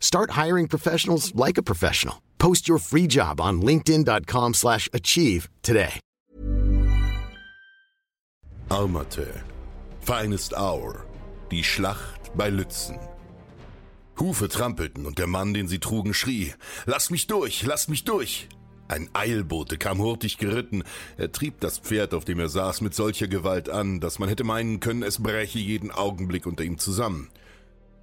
Start hiring professionals like a professional. Post your free job on linkedin.com/achieve slash achieve today. Armate. Finest Hour. Die Schlacht bei Lützen. Hufe trampelten und der Mann, den sie trugen, schrie: Lass mich durch, lass mich durch! Ein Eilbote kam hurtig geritten. Er trieb das Pferd, auf dem er saß, mit solcher Gewalt an, dass man hätte meinen können, es breche jeden Augenblick unter ihm zusammen.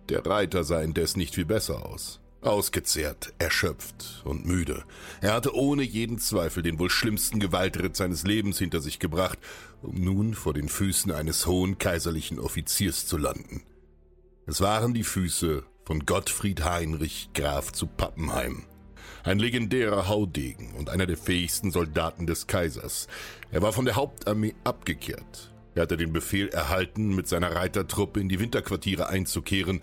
Der Reiter sah indes nicht viel besser aus. Ausgezehrt, erschöpft und müde. Er hatte ohne jeden Zweifel den wohl schlimmsten Gewaltritt seines Lebens hinter sich gebracht, um nun vor den Füßen eines hohen kaiserlichen Offiziers zu landen. Es waren die Füße von Gottfried Heinrich Graf zu Pappenheim. Ein legendärer Haudegen und einer der fähigsten Soldaten des Kaisers. Er war von der Hauptarmee abgekehrt. Er hatte den Befehl erhalten, mit seiner Reitertruppe in die Winterquartiere einzukehren,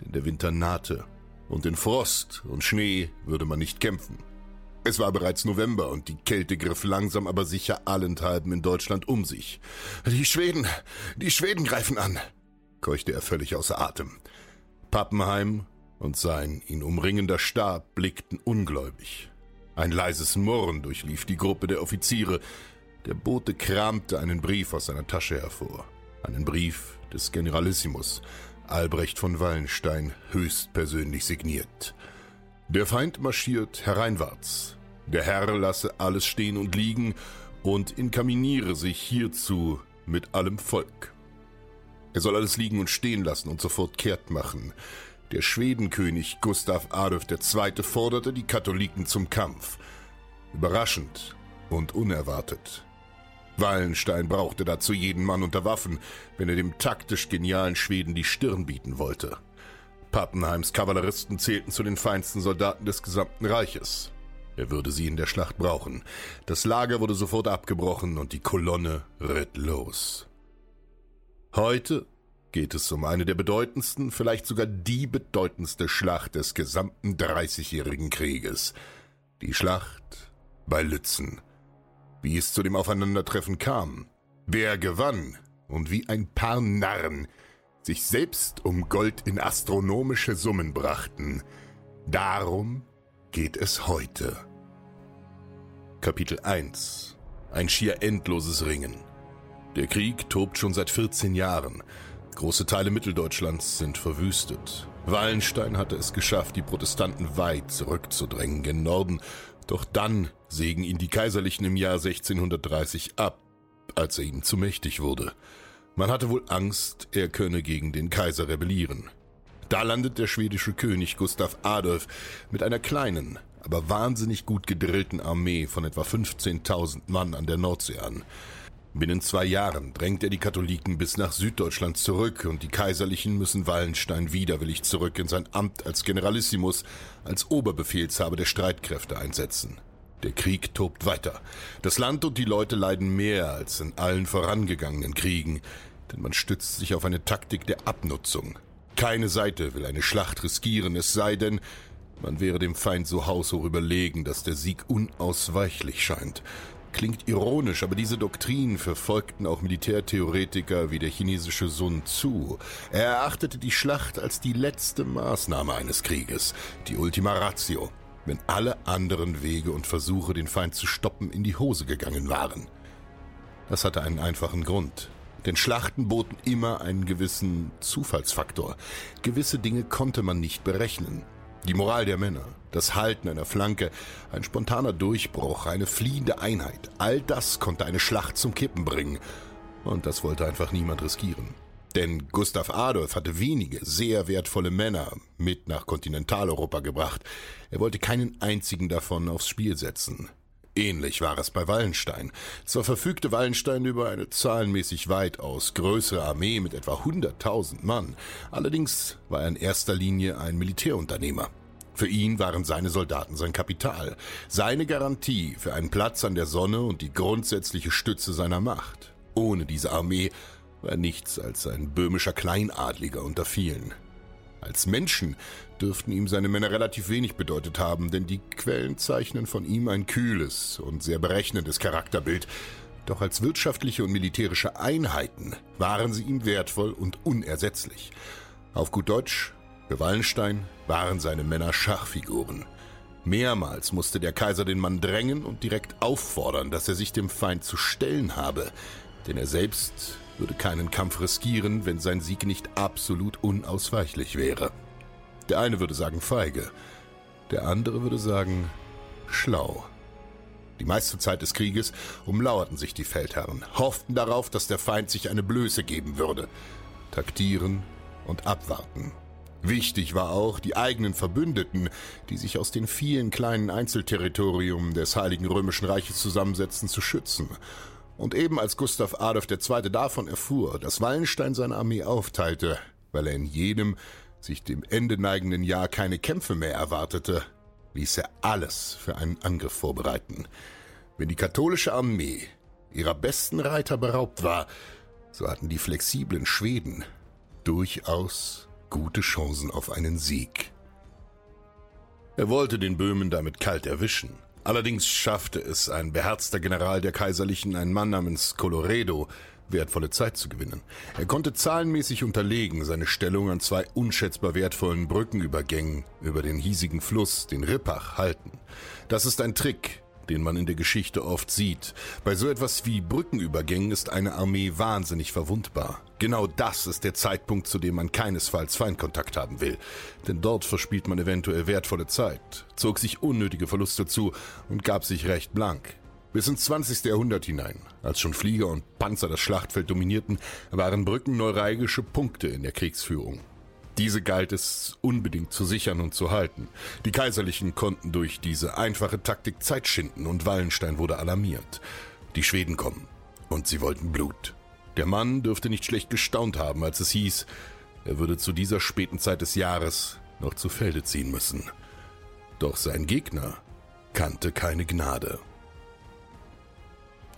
denn der Winter nahte und in Frost und Schnee würde man nicht kämpfen. Es war bereits November und die Kälte griff langsam aber sicher allenthalben in Deutschland um sich. Die Schweden, die Schweden greifen an, keuchte er völlig außer Atem. Pappenheim und sein ihn umringender Stab blickten ungläubig. Ein leises Murren durchlief die Gruppe der Offiziere. Der Bote kramte einen Brief aus seiner Tasche hervor. Einen Brief des Generalissimus, Albrecht von Wallenstein, höchstpersönlich signiert. Der Feind marschiert hereinwärts. Der Herr lasse alles stehen und liegen und inkaminiere sich hierzu mit allem Volk. Er soll alles liegen und stehen lassen und sofort kehrt machen. Der Schwedenkönig Gustav Adolf II. forderte die Katholiken zum Kampf. Überraschend und unerwartet. Wallenstein brauchte dazu jeden Mann unter Waffen, wenn er dem taktisch genialen Schweden die Stirn bieten wollte. Pappenheims Kavalleristen zählten zu den feinsten Soldaten des gesamten Reiches. Er würde sie in der Schlacht brauchen. Das Lager wurde sofort abgebrochen und die Kolonne ritt los. Heute geht es um eine der bedeutendsten, vielleicht sogar die bedeutendste Schlacht des gesamten Dreißigjährigen Krieges. Die Schlacht bei Lützen. Wie es zu dem Aufeinandertreffen kam, wer gewann und wie ein paar Narren sich selbst um Gold in astronomische Summen brachten. Darum geht es heute. Kapitel 1 Ein schier endloses Ringen. Der Krieg tobt schon seit 14 Jahren. Große Teile Mitteldeutschlands sind verwüstet. Wallenstein hatte es geschafft, die Protestanten weit zurückzudrängen gen Norden, doch dann sägen ihn die Kaiserlichen im Jahr 1630 ab, als er ihnen zu mächtig wurde. Man hatte wohl Angst, er könne gegen den Kaiser rebellieren. Da landet der schwedische König Gustav Adolf mit einer kleinen, aber wahnsinnig gut gedrillten Armee von etwa 15.000 Mann an der Nordsee an. Binnen zwei Jahren drängt er die Katholiken bis nach Süddeutschland zurück und die Kaiserlichen müssen Wallenstein widerwillig zurück in sein Amt als Generalissimus, als Oberbefehlshaber der Streitkräfte einsetzen. Der Krieg tobt weiter. Das Land und die Leute leiden mehr als in allen vorangegangenen Kriegen, denn man stützt sich auf eine Taktik der Abnutzung. Keine Seite will eine Schlacht riskieren, es sei denn, man wäre dem Feind so haushoch überlegen, dass der Sieg unausweichlich scheint. Klingt ironisch, aber diese Doktrin verfolgten auch Militärtheoretiker wie der chinesische Sun Tzu. Er erachtete die Schlacht als die letzte Maßnahme eines Krieges, die Ultima Ratio, wenn alle anderen Wege und Versuche, den Feind zu stoppen, in die Hose gegangen waren. Das hatte einen einfachen Grund. Denn Schlachten boten immer einen gewissen Zufallsfaktor. Gewisse Dinge konnte man nicht berechnen. Die Moral der Männer, das Halten einer Flanke, ein spontaner Durchbruch, eine fliehende Einheit, all das konnte eine Schlacht zum Kippen bringen. Und das wollte einfach niemand riskieren. Denn Gustav Adolf hatte wenige, sehr wertvolle Männer mit nach Kontinentaleuropa gebracht. Er wollte keinen einzigen davon aufs Spiel setzen. Ähnlich war es bei Wallenstein. Zwar verfügte Wallenstein über eine zahlenmäßig weitaus größere Armee mit etwa 100.000 Mann, allerdings war er in erster Linie ein Militärunternehmer. Für ihn waren seine Soldaten sein Kapital, seine Garantie für einen Platz an der Sonne und die grundsätzliche Stütze seiner Macht. Ohne diese Armee war nichts als ein böhmischer Kleinadliger unter vielen. Als Menschen dürften ihm seine Männer relativ wenig bedeutet haben, denn die Quellen zeichnen von ihm ein kühles und sehr berechnendes Charakterbild. Doch als wirtschaftliche und militärische Einheiten waren sie ihm wertvoll und unersetzlich. Auf gut Deutsch, für Wallenstein waren seine Männer Schachfiguren. Mehrmals musste der Kaiser den Mann drängen und direkt auffordern, dass er sich dem Feind zu stellen habe, denn er selbst würde keinen Kampf riskieren, wenn sein Sieg nicht absolut unausweichlich wäre. Der eine würde sagen feige, der andere würde sagen schlau. Die meiste Zeit des Krieges umlauerten sich die Feldherren, hofften darauf, dass der Feind sich eine Blöße geben würde, taktieren und abwarten. Wichtig war auch, die eigenen Verbündeten, die sich aus den vielen kleinen Einzelterritorien des Heiligen Römischen Reiches zusammensetzten, zu schützen und eben als Gustav Adolf II. davon erfuhr, dass Wallenstein seine Armee aufteilte, weil er in jedem sich dem Ende neigenden Jahr keine Kämpfe mehr erwartete, ließ er alles für einen Angriff vorbereiten. Wenn die katholische Armee ihrer besten Reiter beraubt war, so hatten die flexiblen Schweden durchaus gute Chancen auf einen Sieg. Er wollte den Böhmen damit kalt erwischen. Allerdings schaffte es ein beherzter General der Kaiserlichen, ein Mann namens Coloredo, wertvolle Zeit zu gewinnen. Er konnte zahlenmäßig unterlegen seine Stellung an zwei unschätzbar wertvollen Brückenübergängen über den hiesigen Fluss, den Rippach, halten. Das ist ein Trick, den man in der Geschichte oft sieht. Bei so etwas wie Brückenübergängen ist eine Armee wahnsinnig verwundbar. Genau das ist der Zeitpunkt, zu dem man keinesfalls Feindkontakt haben will. Denn dort verspielt man eventuell wertvolle Zeit, zog sich unnötige Verluste zu und gab sich recht blank. Bis ins 20. Jahrhundert hinein, als schon Flieger und Panzer das Schlachtfeld dominierten, waren Brücken neuralgische Punkte in der Kriegsführung. Diese galt es unbedingt zu sichern und zu halten. Die Kaiserlichen konnten durch diese einfache Taktik Zeit schinden und Wallenstein wurde alarmiert. Die Schweden kommen. Und sie wollten Blut. Der Mann dürfte nicht schlecht gestaunt haben, als es hieß, er würde zu dieser späten Zeit des Jahres noch zu Felde ziehen müssen. Doch sein Gegner kannte keine Gnade.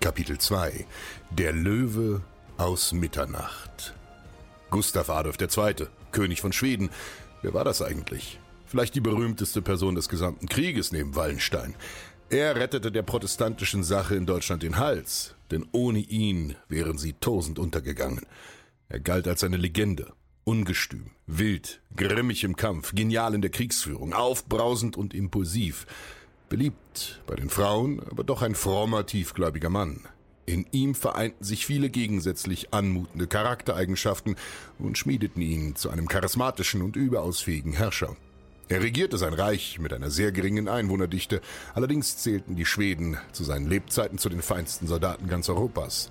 Kapitel 2 Der Löwe aus Mitternacht Gustav Adolf II., König von Schweden. Wer war das eigentlich? Vielleicht die berühmteste Person des gesamten Krieges neben Wallenstein. Er rettete der protestantischen Sache in Deutschland den Hals, denn ohne ihn wären sie tosend untergegangen. Er galt als eine Legende, ungestüm, wild, grimmig im Kampf, genial in der Kriegsführung, aufbrausend und impulsiv, beliebt bei den Frauen, aber doch ein frommer, tiefgläubiger Mann. In ihm vereinten sich viele gegensätzlich anmutende Charaktereigenschaften und schmiedeten ihn zu einem charismatischen und überaus fähigen Herrscher. Er regierte sein Reich mit einer sehr geringen Einwohnerdichte, allerdings zählten die Schweden zu seinen Lebzeiten zu den feinsten Soldaten ganz Europas.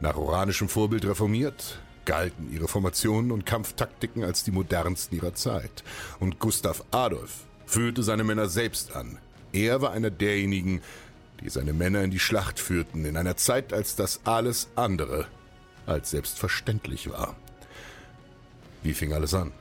Nach oranischem Vorbild reformiert, galten ihre Formationen und Kampftaktiken als die modernsten ihrer Zeit. Und Gustav Adolf führte seine Männer selbst an. Er war einer derjenigen, die seine Männer in die Schlacht führten, in einer Zeit, als das alles andere als selbstverständlich war. Wie fing alles an?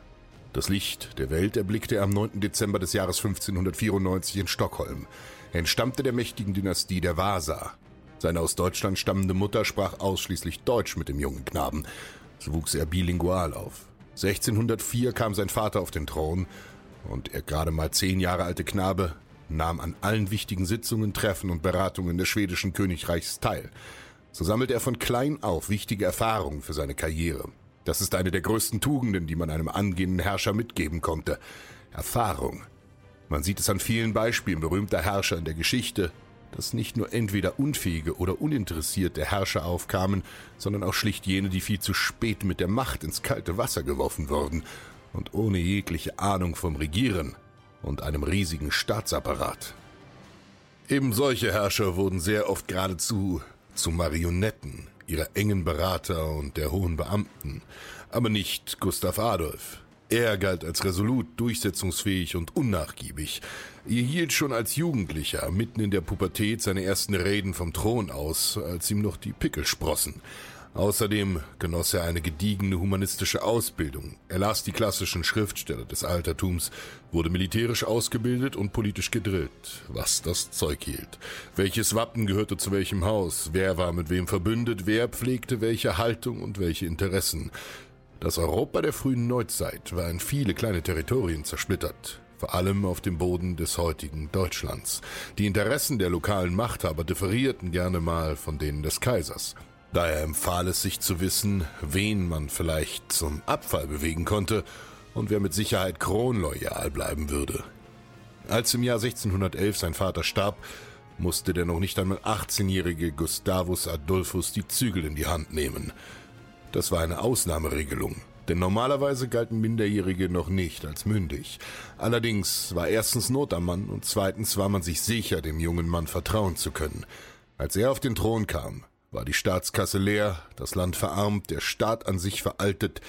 Das Licht der Welt erblickte er am 9. Dezember des Jahres 1594 in Stockholm. Er entstammte der mächtigen Dynastie der Vasa. Seine aus Deutschland stammende Mutter sprach ausschließlich Deutsch mit dem jungen Knaben. So wuchs er bilingual auf. 1604 kam sein Vater auf den Thron und er gerade mal zehn Jahre alte Knabe nahm an allen wichtigen Sitzungen, Treffen und Beratungen des schwedischen Königreichs teil. So sammelte er von klein auf wichtige Erfahrungen für seine Karriere. Das ist eine der größten Tugenden, die man einem angehenden Herrscher mitgeben konnte. Erfahrung. Man sieht es an vielen Beispielen berühmter Herrscher in der Geschichte, dass nicht nur entweder unfähige oder uninteressierte Herrscher aufkamen, sondern auch schlicht jene, die viel zu spät mit der Macht ins kalte Wasser geworfen wurden und ohne jegliche Ahnung vom Regieren und einem riesigen Staatsapparat. Eben solche Herrscher wurden sehr oft geradezu zu Marionetten ihrer engen Berater und der hohen Beamten, aber nicht Gustav Adolf. Er galt als resolut, durchsetzungsfähig und unnachgiebig. Er hielt schon als Jugendlicher mitten in der Pubertät seine ersten Reden vom Thron aus, als ihm noch die Pickel sprossen. Außerdem genoss er eine gediegene humanistische Ausbildung. Er las die klassischen Schriftsteller des Altertums, wurde militärisch ausgebildet und politisch gedrillt, was das Zeug hielt. Welches Wappen gehörte zu welchem Haus, wer war mit wem verbündet, wer pflegte welche Haltung und welche Interessen. Das Europa der frühen Neuzeit war in viele kleine Territorien zersplittert vor allem auf dem Boden des heutigen Deutschlands. Die Interessen der lokalen Machthaber differierten gerne mal von denen des Kaisers. Daher empfahl es sich zu wissen, wen man vielleicht zum Abfall bewegen konnte und wer mit Sicherheit kronloyal bleiben würde. Als im Jahr 1611 sein Vater starb, musste der noch nicht einmal 18-jährige Gustavus Adolphus die Zügel in die Hand nehmen. Das war eine Ausnahmeregelung, denn normalerweise galten Minderjährige noch nicht als mündig. Allerdings war erstens Not am Mann und zweitens war man sich sicher, dem jungen Mann vertrauen zu können. Als er auf den Thron kam, war die Staatskasse leer, das Land verarmt, der Staat an sich veraltet,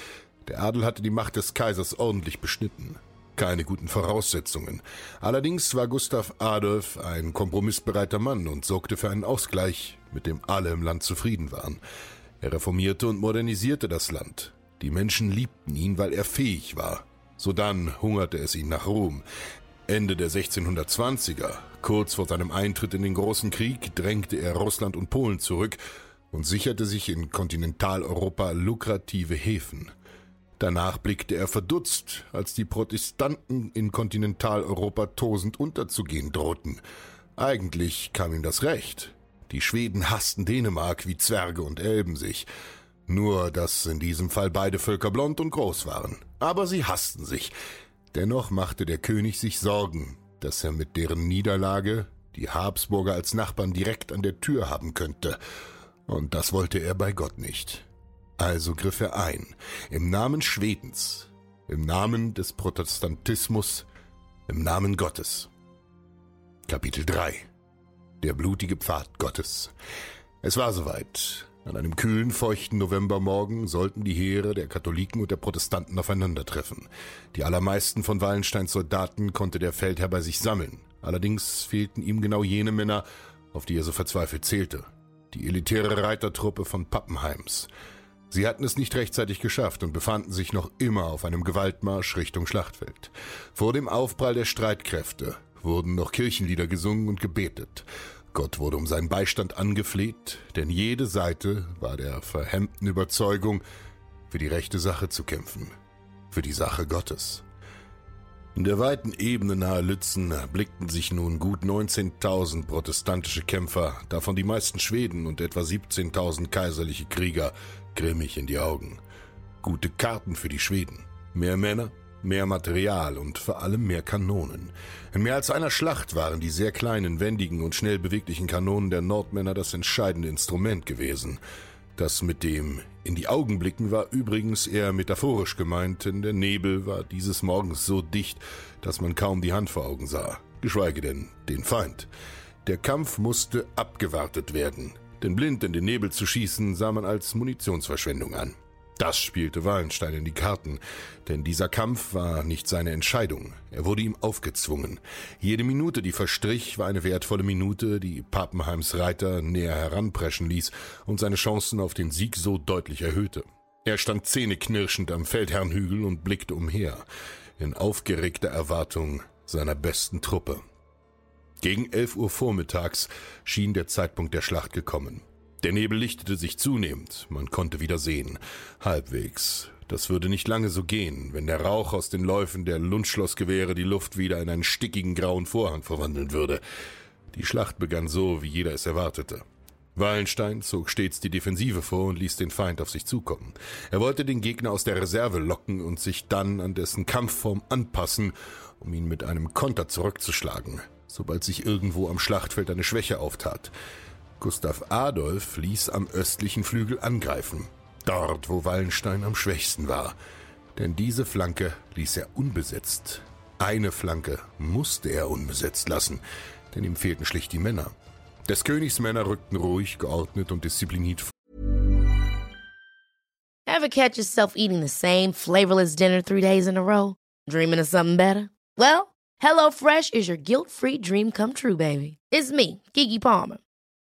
der Adel hatte die Macht des Kaisers ordentlich beschnitten. Keine guten Voraussetzungen. Allerdings war Gustav Adolf ein kompromissbereiter Mann und sorgte für einen Ausgleich, mit dem alle im Land zufrieden waren. Er reformierte und modernisierte das Land. Die Menschen liebten ihn, weil er fähig war. Sodann hungerte es ihn nach Ruhm. Ende der 1620er, kurz vor seinem Eintritt in den Großen Krieg, drängte er Russland und Polen zurück und sicherte sich in Kontinentaleuropa lukrative Häfen. Danach blickte er verdutzt, als die Protestanten in Kontinentaleuropa tosend unterzugehen drohten. Eigentlich kam ihm das recht. Die Schweden hassten Dänemark wie Zwerge und Elben sich. Nur, dass in diesem Fall beide Völker blond und groß waren. Aber sie hassten sich. Dennoch machte der König sich Sorgen, dass er mit deren Niederlage die Habsburger als Nachbarn direkt an der Tür haben könnte. Und das wollte er bei Gott nicht. Also griff er ein, im Namen Schwedens, im Namen des Protestantismus, im Namen Gottes. Kapitel 3 Der blutige Pfad Gottes. Es war soweit. An einem kühlen, feuchten Novembermorgen sollten die Heere der Katholiken und der Protestanten aufeinandertreffen. Die allermeisten von Wallensteins Soldaten konnte der Feldherr bei sich sammeln. Allerdings fehlten ihm genau jene Männer, auf die er so verzweifelt zählte. Die elitäre Reitertruppe von Pappenheims. Sie hatten es nicht rechtzeitig geschafft und befanden sich noch immer auf einem Gewaltmarsch Richtung Schlachtfeld. Vor dem Aufprall der Streitkräfte wurden noch Kirchenlieder gesungen und gebetet. Gott wurde um seinen Beistand angefleht, denn jede Seite war der verhemmten Überzeugung, für die rechte Sache zu kämpfen, für die Sache Gottes. In der weiten Ebene nahe Lützen blickten sich nun gut 19.000 protestantische Kämpfer, davon die meisten Schweden und etwa 17.000 kaiserliche Krieger, grimmig in die Augen. Gute Karten für die Schweden. Mehr Männer, Mehr Material und vor allem mehr Kanonen. In mehr als einer Schlacht waren die sehr kleinen, wendigen und schnell beweglichen Kanonen der Nordmänner das entscheidende Instrument gewesen. Das mit dem in die Augen blicken war übrigens eher metaphorisch gemeint, denn der Nebel war dieses Morgens so dicht, dass man kaum die Hand vor Augen sah, geschweige denn den Feind. Der Kampf musste abgewartet werden, denn blind in den Nebel zu schießen sah man als Munitionsverschwendung an. Das spielte Wallenstein in die Karten, denn dieser Kampf war nicht seine Entscheidung, er wurde ihm aufgezwungen. Jede Minute, die verstrich, war eine wertvolle Minute, die Pappenheims Reiter näher heranpreschen ließ und seine Chancen auf den Sieg so deutlich erhöhte. Er stand zähneknirschend am Feldherrnhügel und blickte umher, in aufgeregter Erwartung seiner besten Truppe. Gegen elf Uhr vormittags schien der Zeitpunkt der Schlacht gekommen. Der Nebel lichtete sich zunehmend, man konnte wieder sehen. Halbwegs. Das würde nicht lange so gehen, wenn der Rauch aus den Läufen der Lundschlossgewehre die Luft wieder in einen stickigen grauen Vorhang verwandeln würde. Die Schlacht begann so, wie jeder es erwartete. Wallenstein zog stets die Defensive vor und ließ den Feind auf sich zukommen. Er wollte den Gegner aus der Reserve locken und sich dann an dessen Kampfform anpassen, um ihn mit einem Konter zurückzuschlagen, sobald sich irgendwo am Schlachtfeld eine Schwäche auftat. Gustav Adolf ließ am östlichen Flügel angreifen, dort wo Wallenstein am schwächsten war, denn diese Flanke ließ er unbesetzt. Eine Flanke musste er unbesetzt lassen, denn ihm fehlten schlicht die Männer. Des Königs Männer rückten ruhig, geordnet und diszipliniert Ever catch yourself eating the same flavorless dinner three days in a row? Dreaming of something better? Well, HelloFresh is your guilt-free dream come true, baby. It's me, Kiki Palmer.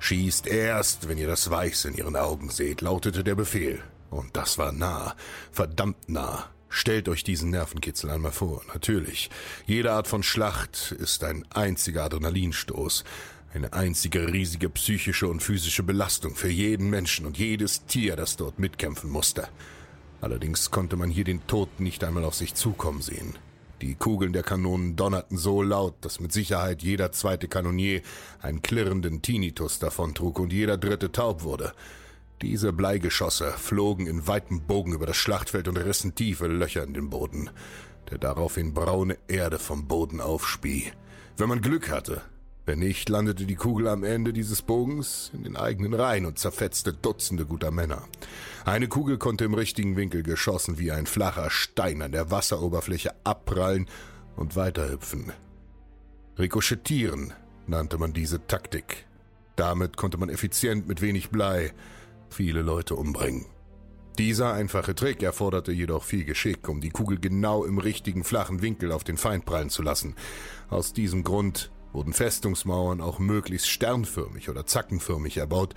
Schießt erst, wenn ihr das Weiß in ihren Augen seht, lautete der Befehl. Und das war nah, verdammt nah. Stellt euch diesen Nervenkitzel einmal vor. Natürlich, jede Art von Schlacht ist ein einziger Adrenalinstoß, eine einzige riesige psychische und physische Belastung für jeden Menschen und jedes Tier, das dort mitkämpfen musste. Allerdings konnte man hier den Tod nicht einmal auf sich zukommen sehen. Die Kugeln der Kanonen donnerten so laut, dass mit Sicherheit jeder zweite Kanonier einen klirrenden Tinnitus davontrug und jeder dritte taub wurde. Diese Bleigeschosse flogen in weitem Bogen über das Schlachtfeld und rissen tiefe Löcher in den Boden, der daraufhin braune Erde vom Boden aufspie. Wenn man Glück hatte, wenn nicht, landete die Kugel am Ende dieses Bogens in den eigenen Reihen und zerfetzte Dutzende guter Männer. Eine Kugel konnte im richtigen Winkel geschossen wie ein flacher Stein an der Wasseroberfläche abprallen und weiterhüpfen. Ricochettieren nannte man diese Taktik. Damit konnte man effizient mit wenig Blei viele Leute umbringen. Dieser einfache Trick erforderte jedoch viel Geschick, um die Kugel genau im richtigen flachen Winkel auf den Feind prallen zu lassen. Aus diesem Grund wurden Festungsmauern auch möglichst sternförmig oder zackenförmig erbaut,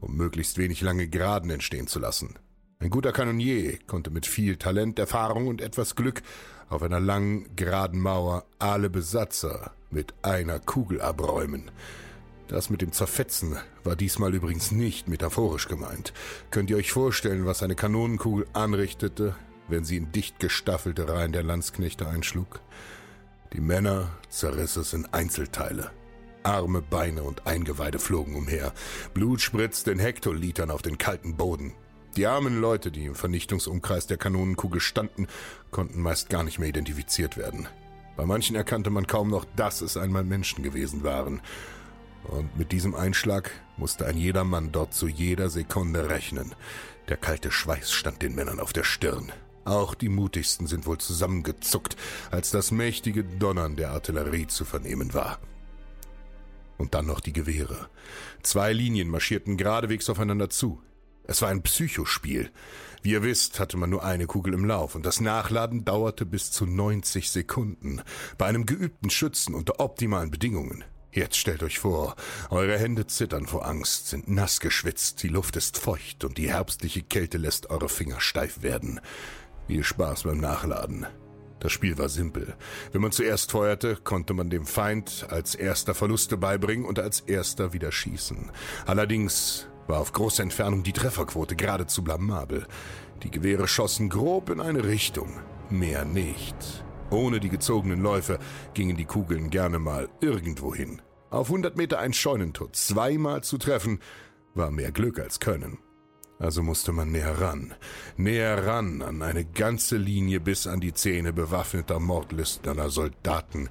um möglichst wenig lange Geraden entstehen zu lassen. Ein guter Kanonier konnte mit viel Talent, Erfahrung und etwas Glück auf einer langen, geraden Mauer alle Besatzer mit einer Kugel abräumen. Das mit dem Zerfetzen war diesmal übrigens nicht metaphorisch gemeint. Könnt ihr euch vorstellen, was eine Kanonenkugel anrichtete, wenn sie in dicht gestaffelte Reihen der Landsknechte einschlug? Die Männer zerriss es in Einzelteile. Arme, Beine und Eingeweide flogen umher. Blut spritzte in Hektolitern auf den kalten Boden. Die armen Leute, die im Vernichtungsumkreis der Kanonenkugel standen, konnten meist gar nicht mehr identifiziert werden. Bei manchen erkannte man kaum noch, dass es einmal Menschen gewesen waren. Und mit diesem Einschlag musste ein jeder Mann dort zu jeder Sekunde rechnen. Der kalte Schweiß stand den Männern auf der Stirn. Auch die mutigsten sind wohl zusammengezuckt, als das mächtige Donnern der Artillerie zu vernehmen war. Und dann noch die Gewehre. Zwei Linien marschierten geradewegs aufeinander zu. Es war ein Psychospiel. Wie ihr wisst, hatte man nur eine Kugel im Lauf und das Nachladen dauerte bis zu 90 Sekunden. Bei einem geübten Schützen unter optimalen Bedingungen. Jetzt stellt euch vor, eure Hände zittern vor Angst, sind nass geschwitzt, die Luft ist feucht und die herbstliche Kälte lässt eure Finger steif werden. Viel Spaß beim Nachladen. Das Spiel war simpel. Wenn man zuerst feuerte, konnte man dem Feind als erster Verluste beibringen und als erster wieder schießen. Allerdings war auf große Entfernung die Trefferquote geradezu blamabel. Die Gewehre schossen grob in eine Richtung, mehr nicht. Ohne die gezogenen Läufe gingen die Kugeln gerne mal irgendwo hin. Auf 100 Meter ein Scheunentor zweimal zu treffen, war mehr Glück als Können. Also musste man näher ran, näher ran an eine ganze Linie bis an die Zähne bewaffneter mordlüsterner Soldaten,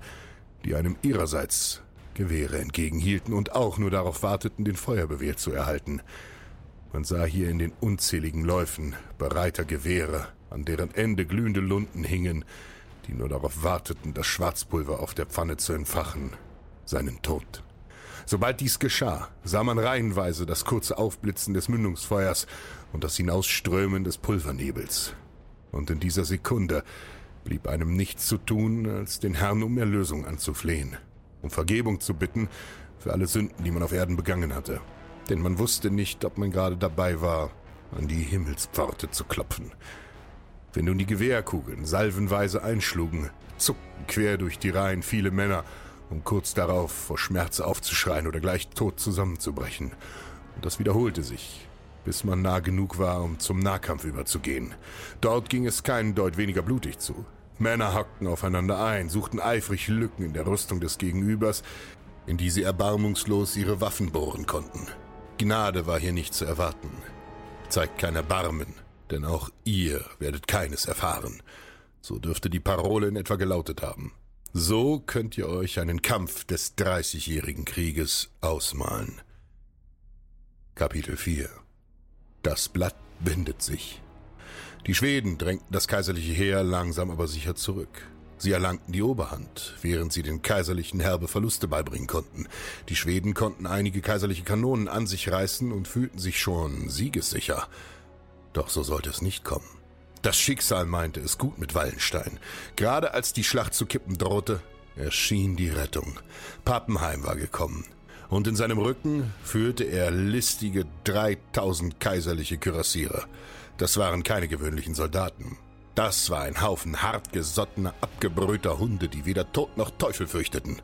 die einem ihrerseits Gewehre entgegenhielten und auch nur darauf warteten, den Feuerbefehl zu erhalten. Man sah hier in den unzähligen Läufen bereiter Gewehre, an deren Ende glühende Lunden hingen, die nur darauf warteten, das Schwarzpulver auf der Pfanne zu entfachen, seinen Tod. Sobald dies geschah, sah man reihenweise das kurze Aufblitzen des Mündungsfeuers und das Hinausströmen des Pulvernebels. Und in dieser Sekunde blieb einem nichts zu tun, als den Herrn um Erlösung anzuflehen, um Vergebung zu bitten für alle Sünden, die man auf Erden begangen hatte. denn man wusste nicht, ob man gerade dabei war, an die Himmelspforte zu klopfen. Wenn nun die Gewehrkugeln salvenweise einschlugen, zuckten quer durch die Reihen viele Männer, um kurz darauf vor Schmerz aufzuschreien oder gleich tot zusammenzubrechen. Und das wiederholte sich, bis man nah genug war, um zum Nahkampf überzugehen. Dort ging es keinen Deut weniger blutig zu. Männer hackten aufeinander ein, suchten eifrig Lücken in der Rüstung des Gegenübers, in die sie erbarmungslos ihre Waffen bohren konnten. Gnade war hier nicht zu erwarten. Zeigt kein Erbarmen, denn auch ihr werdet keines erfahren. So dürfte die Parole in etwa gelautet haben. So könnt ihr euch einen Kampf des Dreißigjährigen Krieges ausmalen. Kapitel 4 Das Blatt bindet sich. Die Schweden drängten das kaiserliche Heer langsam aber sicher zurück. Sie erlangten die Oberhand, während sie den Kaiserlichen herbe Verluste beibringen konnten. Die Schweden konnten einige kaiserliche Kanonen an sich reißen und fühlten sich schon siegessicher. Doch so sollte es nicht kommen. Das Schicksal meinte es gut mit Wallenstein. Gerade als die Schlacht zu kippen drohte, erschien die Rettung. Pappenheim war gekommen. Und in seinem Rücken führte er listige 3000 kaiserliche Kürassiere. Das waren keine gewöhnlichen Soldaten. Das war ein Haufen hartgesottener, abgebrühter Hunde, die weder Tod noch Teufel fürchteten.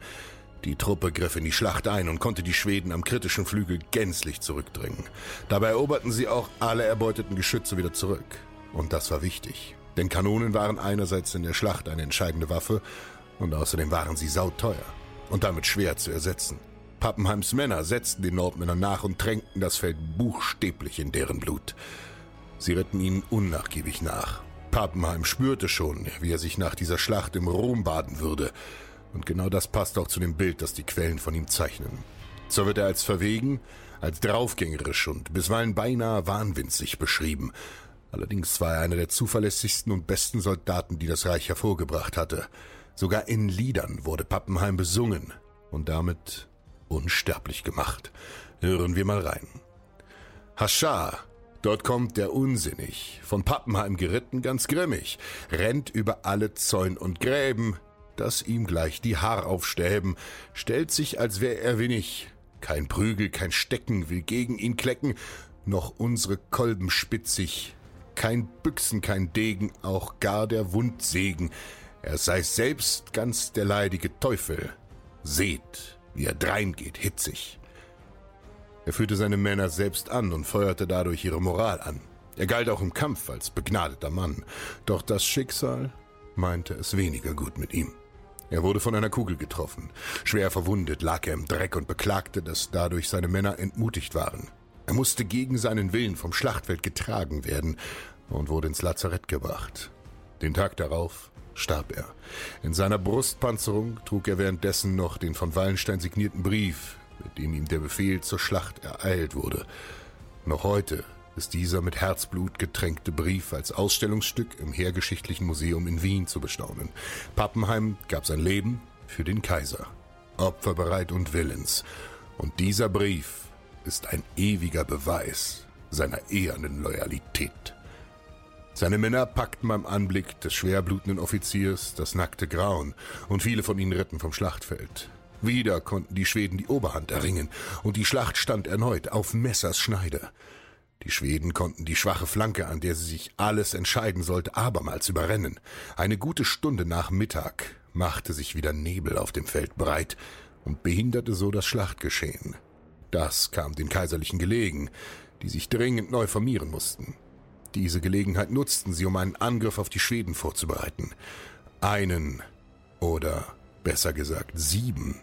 Die Truppe griff in die Schlacht ein und konnte die Schweden am kritischen Flügel gänzlich zurückdrängen. Dabei eroberten sie auch alle erbeuteten Geschütze wieder zurück. Und das war wichtig. Denn Kanonen waren einerseits in der Schlacht eine entscheidende Waffe und außerdem waren sie sauteuer und damit schwer zu ersetzen. Pappenheims Männer setzten den Nordmännern nach und tränkten das Feld buchstäblich in deren Blut. Sie ritten ihnen unnachgiebig nach. Pappenheim spürte schon, wie er sich nach dieser Schlacht im Ruhm baden würde. Und genau das passt auch zu dem Bild, das die Quellen von ihm zeichnen. So wird er als verwegen, als draufgängerisch und bisweilen beinahe wahnwitzig beschrieben. Allerdings war er einer der zuverlässigsten und besten Soldaten, die das Reich hervorgebracht hatte. Sogar in Liedern wurde Pappenheim besungen und damit unsterblich gemacht. Hören wir mal rein. Haschar Dort kommt der Unsinnig, von Pappenheim geritten ganz grimmig, rennt über alle Zäun und Gräben, dass ihm gleich die Haar aufstäben, stellt sich, als wär er winnig. Kein Prügel, kein Stecken will gegen ihn klecken, noch unsere Kolben spitzig. Kein Büchsen, kein Degen, auch gar der Wundsegen. Er sei selbst ganz der leidige Teufel. Seht, wie er dreingeht, hitzig. Er führte seine Männer selbst an und feuerte dadurch ihre Moral an. Er galt auch im Kampf als begnadeter Mann, doch das Schicksal meinte es weniger gut mit ihm. Er wurde von einer Kugel getroffen. Schwer verwundet lag er im Dreck und beklagte, dass dadurch seine Männer entmutigt waren. Er musste gegen seinen Willen vom Schlachtfeld getragen werden und wurde ins Lazarett gebracht. Den Tag darauf starb er. In seiner Brustpanzerung trug er währenddessen noch den von Wallenstein signierten Brief, mit dem ihm der Befehl zur Schlacht ereilt wurde. Noch heute ist dieser mit Herzblut getränkte Brief als Ausstellungsstück im Heergeschichtlichen Museum in Wien zu bestaunen. Pappenheim gab sein Leben für den Kaiser, opferbereit und willens. Und dieser Brief ist ein ewiger Beweis seiner ehernen Loyalität. Seine Männer packten beim Anblick des schwerblutenden Offiziers das nackte Grauen, und viele von ihnen ritten vom Schlachtfeld. Wieder konnten die Schweden die Oberhand erringen, und die Schlacht stand erneut auf Messers Schneide. Die Schweden konnten die schwache Flanke, an der sie sich alles entscheiden sollte, abermals überrennen. Eine gute Stunde nach Mittag machte sich wieder Nebel auf dem Feld breit und behinderte so das Schlachtgeschehen. Das kam den Kaiserlichen gelegen, die sich dringend neu formieren mussten. Diese Gelegenheit nutzten sie, um einen Angriff auf die Schweden vorzubereiten. Einen oder besser gesagt sieben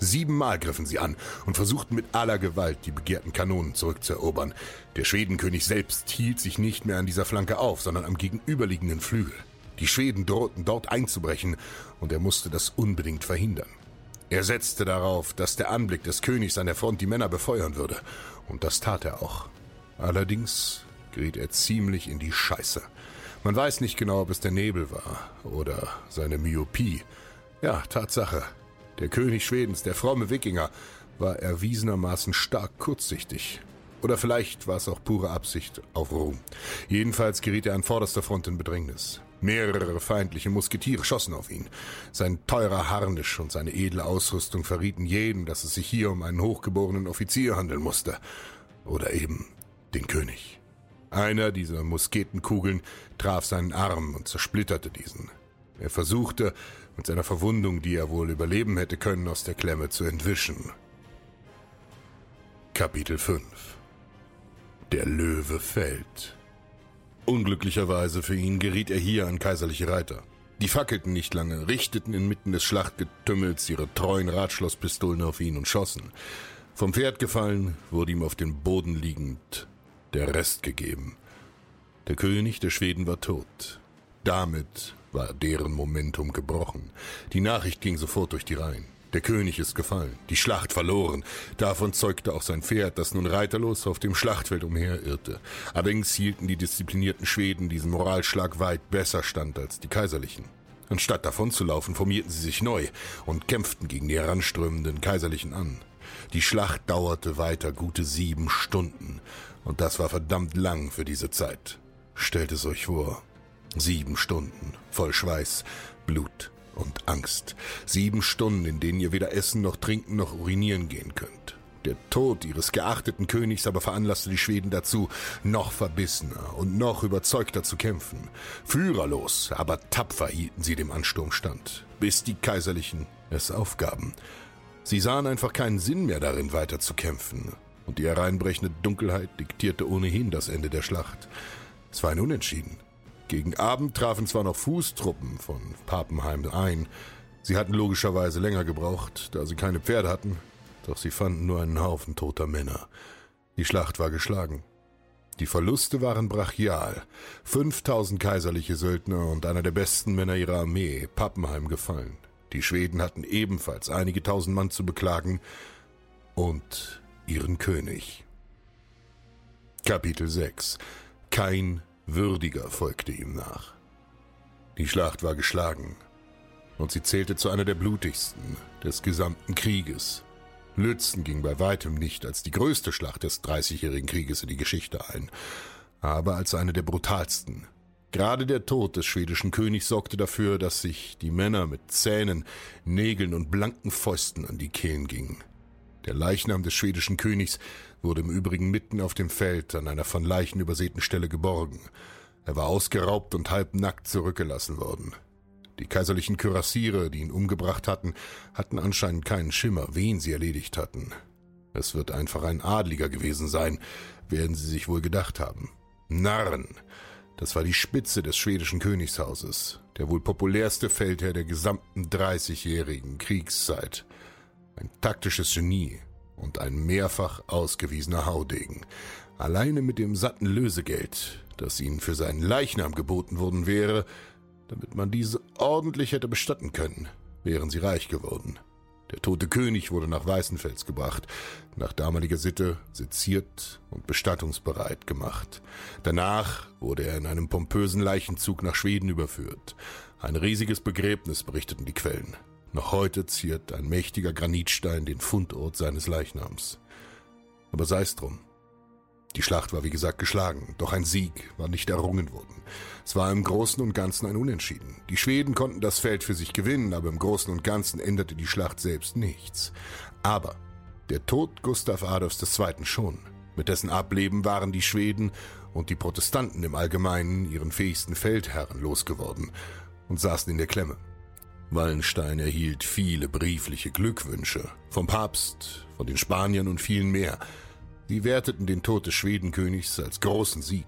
Siebenmal griffen sie an und versuchten mit aller Gewalt die begehrten Kanonen zurückzuerobern. Der Schwedenkönig selbst hielt sich nicht mehr an dieser Flanke auf, sondern am gegenüberliegenden Flügel. Die Schweden drohten dort einzubrechen, und er musste das unbedingt verhindern. Er setzte darauf, dass der Anblick des Königs an der Front die Männer befeuern würde, und das tat er auch. Allerdings geriet er ziemlich in die Scheiße. Man weiß nicht genau, ob es der Nebel war oder seine Myopie. Ja, Tatsache, der König Schwedens, der fromme Wikinger, war erwiesenermaßen stark kurzsichtig. Oder vielleicht war es auch pure Absicht auf Ruhm. Jedenfalls geriet er an vorderster Front in Bedrängnis. Mehrere feindliche Musketiere schossen auf ihn. Sein teurer Harnisch und seine edle Ausrüstung verrieten jedem, dass es sich hier um einen hochgeborenen Offizier handeln musste. Oder eben den König. Einer dieser Musketenkugeln traf seinen Arm und zersplitterte diesen. Er versuchte, mit seiner Verwundung, die er wohl überleben hätte können, aus der Klemme zu entwischen. Kapitel 5 Der Löwe fällt. Unglücklicherweise für ihn geriet er hier an kaiserliche Reiter. Die fackelten nicht lange, richteten inmitten des Schlachtgetümmels ihre treuen Radschlosspistolen auf ihn und schossen. Vom Pferd gefallen, wurde ihm auf den Boden liegend der Rest gegeben. Der König der Schweden war tot. Damit war deren Momentum gebrochen. Die Nachricht ging sofort durch die Reihen. Der König ist gefallen, die Schlacht verloren. Davon zeugte auch sein Pferd, das nun reiterlos auf dem Schlachtfeld umherirrte. Allerdings hielten die disziplinierten Schweden diesen Moralschlag weit besser stand als die kaiserlichen. Anstatt davonzulaufen, formierten sie sich neu und kämpften gegen die heranströmenden Kaiserlichen an. Die Schlacht dauerte weiter gute sieben Stunden, und das war verdammt lang für diese Zeit. Stellt es euch vor. Sieben Stunden, voll Schweiß, Blut, und Angst. Sieben Stunden, in denen ihr weder essen noch trinken noch urinieren gehen könnt. Der Tod ihres geachteten Königs aber veranlasste die Schweden dazu, noch verbissener und noch überzeugter zu kämpfen. Führerlos, aber tapfer hielten sie dem Ansturm stand, bis die Kaiserlichen es aufgaben. Sie sahen einfach keinen Sinn mehr darin, weiter zu kämpfen, und die hereinbrechende Dunkelheit diktierte ohnehin das Ende der Schlacht. Es war ein Unentschieden. Gegen Abend trafen zwar noch Fußtruppen von Papenheim ein. Sie hatten logischerweise länger gebraucht, da sie keine Pferde hatten, doch sie fanden nur einen Haufen toter Männer. Die Schlacht war geschlagen. Die Verluste waren brachial. 5000 kaiserliche Söldner und einer der besten Männer ihrer Armee, Pappenheim, gefallen. Die Schweden hatten ebenfalls einige tausend Mann zu beklagen und ihren König. Kapitel 6 Kein Würdiger folgte ihm nach. Die Schlacht war geschlagen, und sie zählte zu einer der blutigsten des gesamten Krieges. Lützen ging bei weitem nicht als die größte Schlacht des Dreißigjährigen Krieges in die Geschichte ein, aber als eine der brutalsten. Gerade der Tod des schwedischen Königs sorgte dafür, dass sich die Männer mit Zähnen, Nägeln und blanken Fäusten an die Kehlen gingen. Der Leichnam des schwedischen Königs wurde im Übrigen mitten auf dem Feld an einer von Leichen übersäten Stelle geborgen. Er war ausgeraubt und halbnackt zurückgelassen worden. Die kaiserlichen Kürassiere, die ihn umgebracht hatten, hatten anscheinend keinen Schimmer, wen sie erledigt hatten. Es wird einfach ein Adliger gewesen sein, werden sie sich wohl gedacht haben. Narren! Das war die Spitze des schwedischen Königshauses, der wohl populärste Feldherr der gesamten dreißigjährigen Kriegszeit. Ein taktisches Genie und ein mehrfach ausgewiesener Haudegen. Alleine mit dem satten Lösegeld, das ihnen für seinen Leichnam geboten worden wäre, damit man diese ordentlich hätte bestatten können, wären sie reich geworden. Der tote König wurde nach Weißenfels gebracht, nach damaliger Sitte seziert und bestattungsbereit gemacht. Danach wurde er in einem pompösen Leichenzug nach Schweden überführt. Ein riesiges Begräbnis berichteten die Quellen. Noch heute ziert ein mächtiger Granitstein den Fundort seines Leichnams. Aber sei es drum. Die Schlacht war wie gesagt geschlagen, doch ein Sieg war nicht errungen worden. Es war im Großen und Ganzen ein Unentschieden. Die Schweden konnten das Feld für sich gewinnen, aber im Großen und Ganzen änderte die Schlacht selbst nichts. Aber der Tod Gustav Adolfs II. schon. Mit dessen Ableben waren die Schweden und die Protestanten im Allgemeinen ihren fähigsten Feldherren losgeworden und saßen in der Klemme. Wallenstein erhielt viele briefliche Glückwünsche vom Papst, von den Spaniern und vielen mehr. Sie werteten den Tod des Schwedenkönigs als großen Sieg.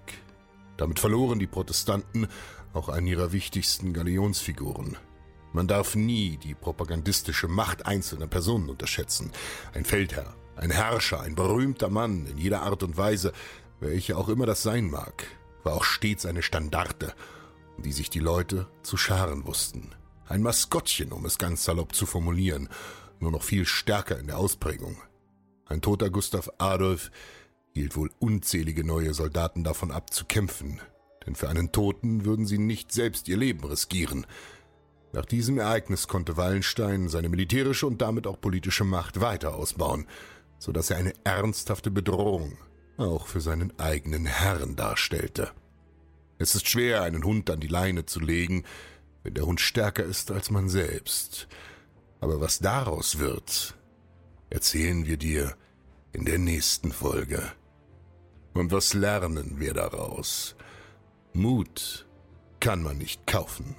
Damit verloren die Protestanten auch einen ihrer wichtigsten Galionsfiguren. Man darf nie die propagandistische Macht einzelner Personen unterschätzen. Ein Feldherr, ein Herrscher, ein berühmter Mann in jeder Art und Weise, welche auch immer das sein mag, war auch stets eine Standarte, um die sich die Leute zu scharen wussten. Ein Maskottchen, um es ganz salopp zu formulieren, nur noch viel stärker in der Ausprägung. Ein toter Gustav Adolf hielt wohl unzählige neue Soldaten davon ab zu kämpfen, denn für einen Toten würden sie nicht selbst ihr Leben riskieren. Nach diesem Ereignis konnte Wallenstein seine militärische und damit auch politische Macht weiter ausbauen, so dass er eine ernsthafte Bedrohung auch für seinen eigenen Herrn darstellte. Es ist schwer, einen Hund an die Leine zu legen, wenn der Hund stärker ist als man selbst. Aber was daraus wird, erzählen wir dir in der nächsten Folge. Und was lernen wir daraus? Mut kann man nicht kaufen.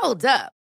Hold up.